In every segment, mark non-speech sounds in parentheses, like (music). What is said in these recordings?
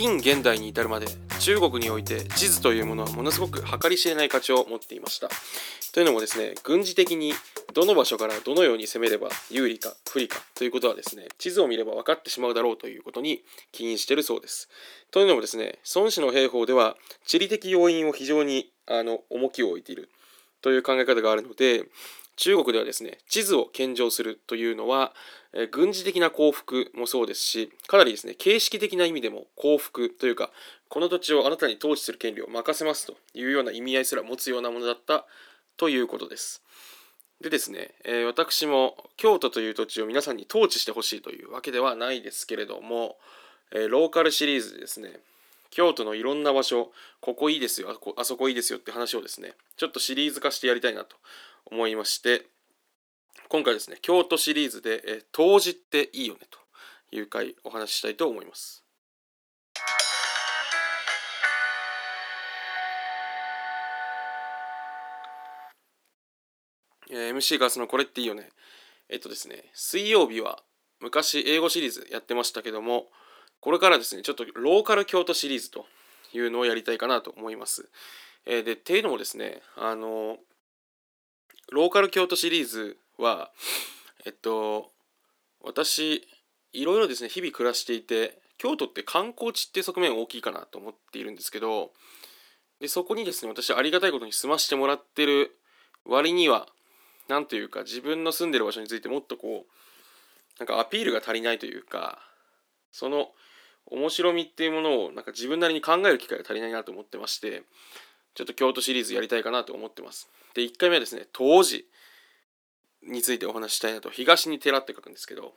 近現代に至るまで中国において地図というものはものすごく計り知れない価値を持っていました。というのもですね軍事的にどの場所からどのように攻めれば有利か不利かということはですね地図を見れば分かってしまうだろうということに起因しているそうです。というのもですね孫子の兵法では地理的要因を非常にあの重きを置いている。という考え方があるので中国ではですね地図を献上するというのは、え軍事的な幸福もそうですしかなりですね形式的な意味でも幸福というかこの土地をあなたに統治する権利を任せますというような意味合いすら持つようなものだったということです。でですね、えー、私も京都という土地を皆さんに統治してほしいというわけではないですけれども、えー、ローカルシリーズですね京都のいろんな場所ここいいですよあそこいいですよって話をですねちょっとシリーズ化してやりたいなと思いまして今回ですね京都シリーズで「え当時っていいよね」という回お話ししたいと思います。え、MC ガスのこれっていいよね。えっとですね、水曜日は昔英語シリーズやってましたけども、これからですね、ちょっとローカル京都シリーズというのをやりたいかなと思います。えー、で、っていうのもですね、あのローカル京都シリーズは、えっと、私、いろいろですね、日々暮らしていて、京都って観光地って側面大きいかなと思っているんですけど、でそこにですね、私ありがたいことに住ましてもらってる割には、なんというか自分の住んでる場所についてもっとこう、なんかアピールが足りないというか、その面白みっていうものをなんか自分なりに考える機会が足りないなと思ってまして、ちょっと京都シリーズやりたいかなと思ってます。で、1回目はですね、当時についてお話ししたいなと、東に寺って書くんですけど、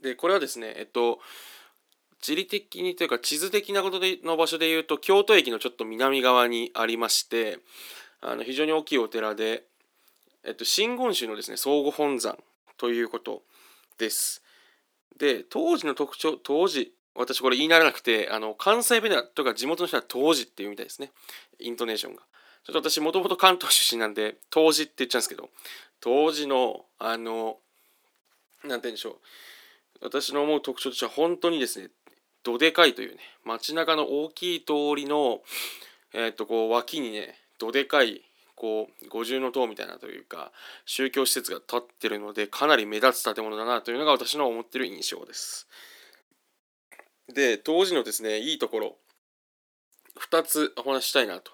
で、これはですね、えっと、地理的にというか地図的なことでの場所で言うと京都駅のちょっと南側にありましてあの非常に大きいお寺で、えっと、真言宗のですね相互本山ということです。で当時の特徴当時私これ言い慣れなくてあの関西弁とか地元の人は当時っていうみたいですね。イントネーションが。ちょっと私もともと関東出身なんで当時って言っちゃうんですけど当時のあの何て言うんでしょう。私の思う特徴としては本当にですねどでかいというね街中の大きい通りのえっ、とこう脇にねどでかいこう五重塔みたいなというか宗教施設が建ってるのでかなり目立つ建物だなというのが私の思ってる印象です。で当時のですねいいところ2つお話したいなと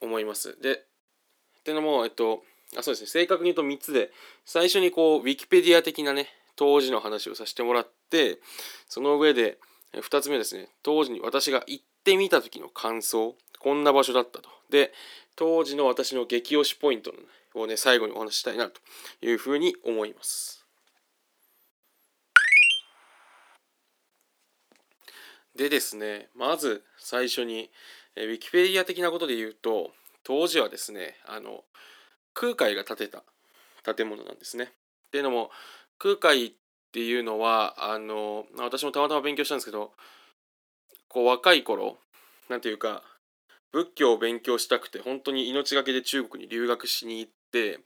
思います。でってのもえっとあそうですね正確に言うと3つで最初にこうウィキペディア的なね当時の話をさせてもらってその上で2つ目ですね当時に私が行ってみた時の感想こんな場所だったとで当時の私の激推しポイントをね最後にお話したいなというふうに思います。でですねまず最初にウィキペディア的なことで言うと当時はですねあの空海が建てた建物なんですね。っていうのも空海っていうのはあの私もたまたま勉強したんですけどこう若い頃なんていうか仏教を勉強したくて本当に命がけで中国に留学しに行って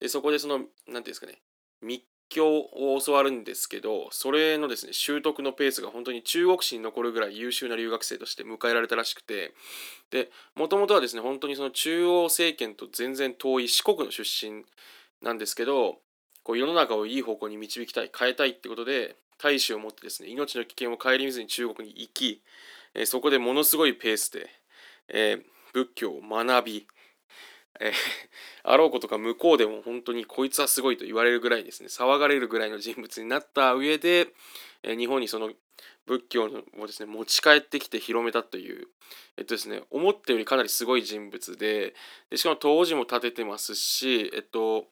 でそこでその何ていうんですかね密教を教わるんですけどそれのですね習得のペースが本当に中国史に残るぐらい優秀な留学生として迎えられたらしくてでもともとはですね本当にその中央政権と全然遠い四国の出身なんですけどこう世の中をいい方向に導きたい変えたいってことで大使を持ってですね命の危険を顧みずに中国に行き、そこでものすごいペースで、えー、仏教を学びえー、(laughs) あろうことか向こうでも本当にこいつはすごいと言われるぐらいですね。騒がれるぐらいの人物になった上で、えー、日本にその仏教をですね持ち帰ってきて広めたというえっとですね思ったよりかなりすごい人物ででしかも当時も建ててますしえっと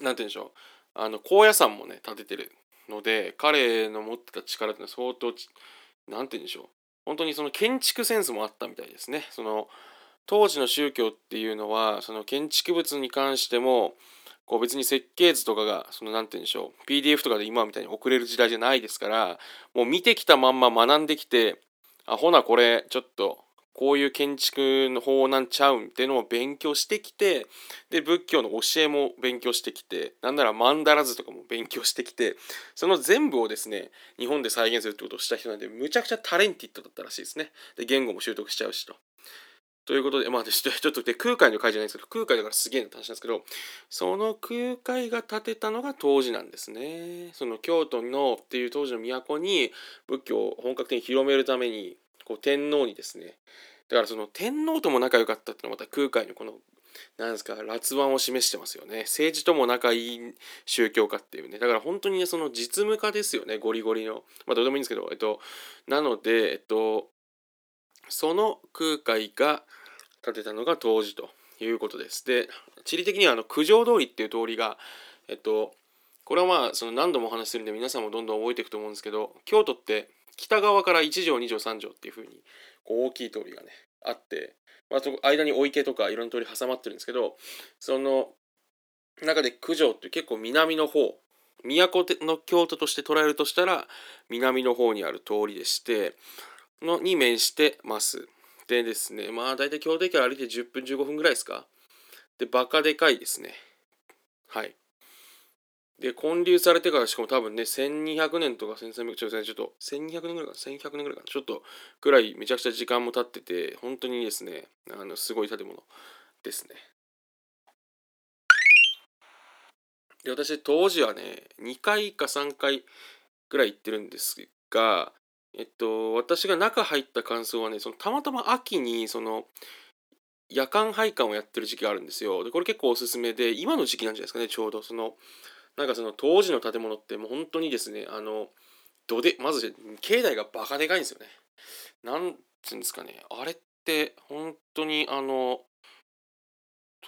何て言うんでしょう。あの高野山もね建ててるので彼の持ってた力っていうのは相当何て言うんでしょう。本当にその建築センスもあったみたいですね。その当時の宗教っていうのはその建築物に関してもこう別に設計図とかがその何て言うんでしょう PDF とかで今みたいに送れる時代じゃないですからもう見てきたまんま学んできてあほなこれちょっとこういう建築の法なんちゃうんっていうのを勉強してきてで仏教の教えも勉強してきてなんならマンダラ図とかも勉強してきてその全部をですね日本で再現するってことをした人なんでむちゃくちゃタレンティッドだったらしいですねで言語も習得しちゃうしと。ということで、まあ、(laughs) ちょっとで空海の会じゃないですけど、空海だからすげえなって話なんですけど、その空海が建てたのが当時なんですね。その京都のっていう当時の都に仏教を本格的に広めるために、こう天皇にですね、だからその天皇とも仲良かったっていうのはまた空海のこのなんですか、辣腕を示してますよね。政治とも仲いい宗教家っていうね。だから本当にね、その実務家ですよね、ゴリゴリの。まあどうでもいいんですけど、えっと、なので、えっと、その空海が建てたのが当時ということです。で、地理的にはあの九条通りっていう通りが、えっと、これはまあその何度もお話しするんで皆さんもどんどん覚えていくと思うんですけど、京都って北側から1条2条3条っていう風にこう大きい通りがねあって、まあ、間にお池とかいろんな通り挟まってるんですけどその中で九条って結構南の方都の京都として捉えるとしたら南の方にある通りでしてのに面してます。でですねまあ大体京都駅から歩いて10分15分ぐらいですか。でバカでかいですね。はい。で建立されてからしかも多分ね1200年とか1300ちょっと1200年ぐらいかな1100年ぐらいかなちょっとくらいめちゃくちゃ時間も経ってて本当にですねあのすごい建物ですね。で私当時はね2回か3回ぐらい行ってるんですがえっと私が中入った感想はねそのたまたま秋にその夜間配管をやってる時期があるんですよ。でこれ結構おすすめで今の時期なんじゃないですかねちょうど。そのなんかその当時の建物ってもう本当にですねあのどでまず境内がバカでかいんですよね。なんつうんですかねあれって本当にあの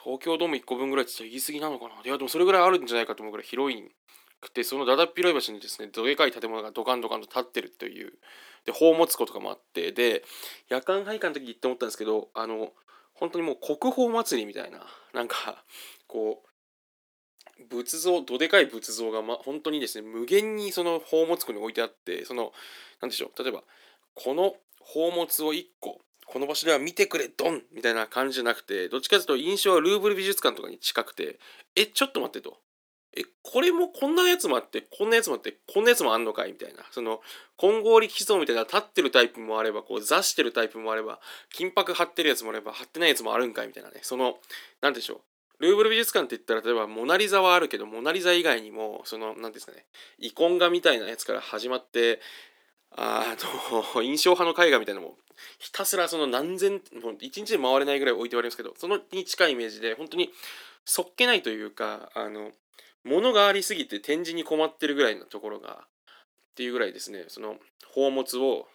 東京ドーム1個分ぐらいって言い過ぎなのかないやでもそれぐらいあるんじゃないかと思うぐらい広いくてそのだだっ広い場所にですねどでかい建物がドカンドカンと立ってるというで宝物庫とかもあってで夜間配管の時に行って思ったんですけどあの本当にもう国宝祭りみたいななんかこう仏像どでかい仏像が、ま、本当にですね無限にその宝物庫に置いてあってその何でしょう例えばこの宝物を1個この場所では見てくれドンみたいな感じじゃなくてどっちかというと印象はルーブル美術館とかに近くてえちょっと待ってと。えこれもこんなやつもあってこんなやつもあってこんなやつもあんのかいみたいな。その金剛力思想みたいな立ってるタイプもあればこう座してるタイプもあれば金箔貼ってるやつもあれば貼ってないやつもあるんかいみたいなね。その何でしょう。ルーブル美術館って言ったら例えばモナリザはあるけどモナリザ以外にもその何ですかねイコン画みたいなやつから始まってあの (laughs) 印象派の絵画みたいなのもひたすらその何千もう一日で回れないぐらい置いてありますけどそのに近いイメージで本当にそっけないというかあの物がありすぎて展示に困ってるぐらいのところがっていうぐらいですね。その宝物を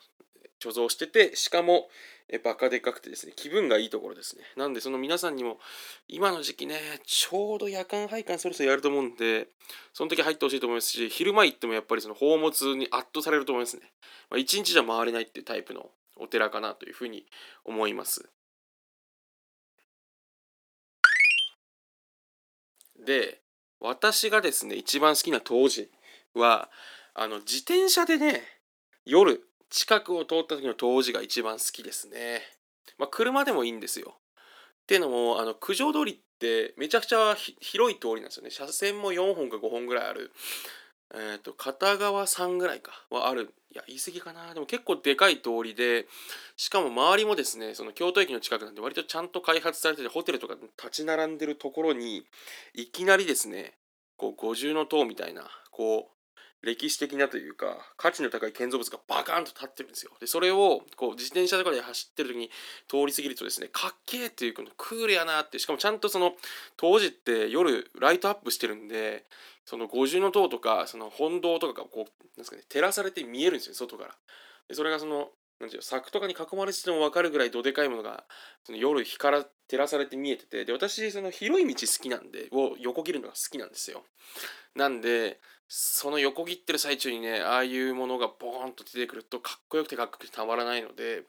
貯蔵しててしかもえバカでかくてですね気分がいいところですね。なんでその皆さんにも今の時期ねちょうど夜間配管そろそろやると思うんでその時入ってほしいと思いますし昼間行ってもやっぱりその宝物に圧倒されると思いますね、まあ、1日じゃ回れないっていうタイプのお寺かなというふうに思います。で私がですね一番好きな当時はあの自転車でね夜近くを通った時の当時が一番好きですね。まあ、車でもいいんですよ。っていうのも、あの、九条通りってめちゃくちゃ広い通りなんですよね。車線も4本か5本ぐらいある。え、ー、と、片側3ぐらいかはある。いや、言い過ぎかな。でも結構でかい通りで、しかも周りもですね、その京都駅の近くなんで割とちゃんと開発されてて、ホテルとか立ち並んでるところに、いきなりですね、こう五重塔みたいな、こう、歴史的なというか価値の高い建造物がバカーンと立ってるんですよ。でそれをこう自転車とかで走ってる時に通り過ぎるとですねかっけーっていうこのクールやなってしかもちゃんとその当時って夜ライトアップしてるんでその五重塔とかその本堂とかがこうなんですかね照らされて見えるんですよ外から。でそれがそのなんていう柵とかに囲まれてても分かるぐらいどでかいものがその夜日から照らされて見えててで私その広い道好きなんでを横切るのが好きなんですよ。なんでその横切ってる最中にねああいうものがボーンと出てくるとかっこよくてかっこよくてたまらないので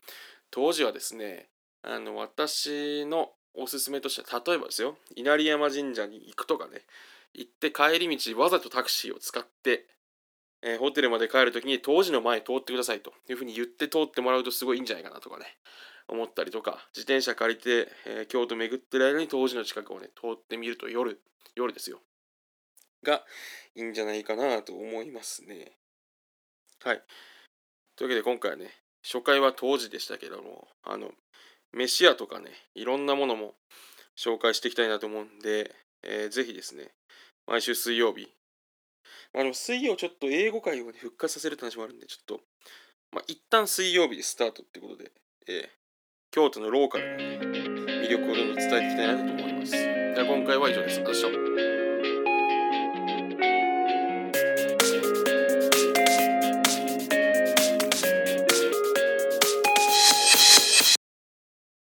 当時はですねあの私のおすすめとしては例えばですよ稲荷山神社に行くとかね行って帰り道わざとタクシーを使って、えー、ホテルまで帰る時に当時の前通ってくださいというふうに言って通ってもらうとすごいいいんじゃないかなとかね思ったりとか、自転車借りて、えー、京都巡ってる間に当時の近くをね、通ってみると夜、夜ですよ。がいいんじゃないかなと思いますね。はい。というわけで今回はね、初回は当時でしたけども、あの、飯屋とかね、いろんなものも紹介していきたいなと思うんで、えー、ぜひですね、毎週水曜日、あの、水曜ちょっと英語会を、ね、復活させるって話もあるんで、ちょっと、まあ、一旦水曜日でスタートってことで、えー、京都のローカルの、ね、魅力をどんどん伝えていきたいなと思います。では今回は以上です。ありがとうございました。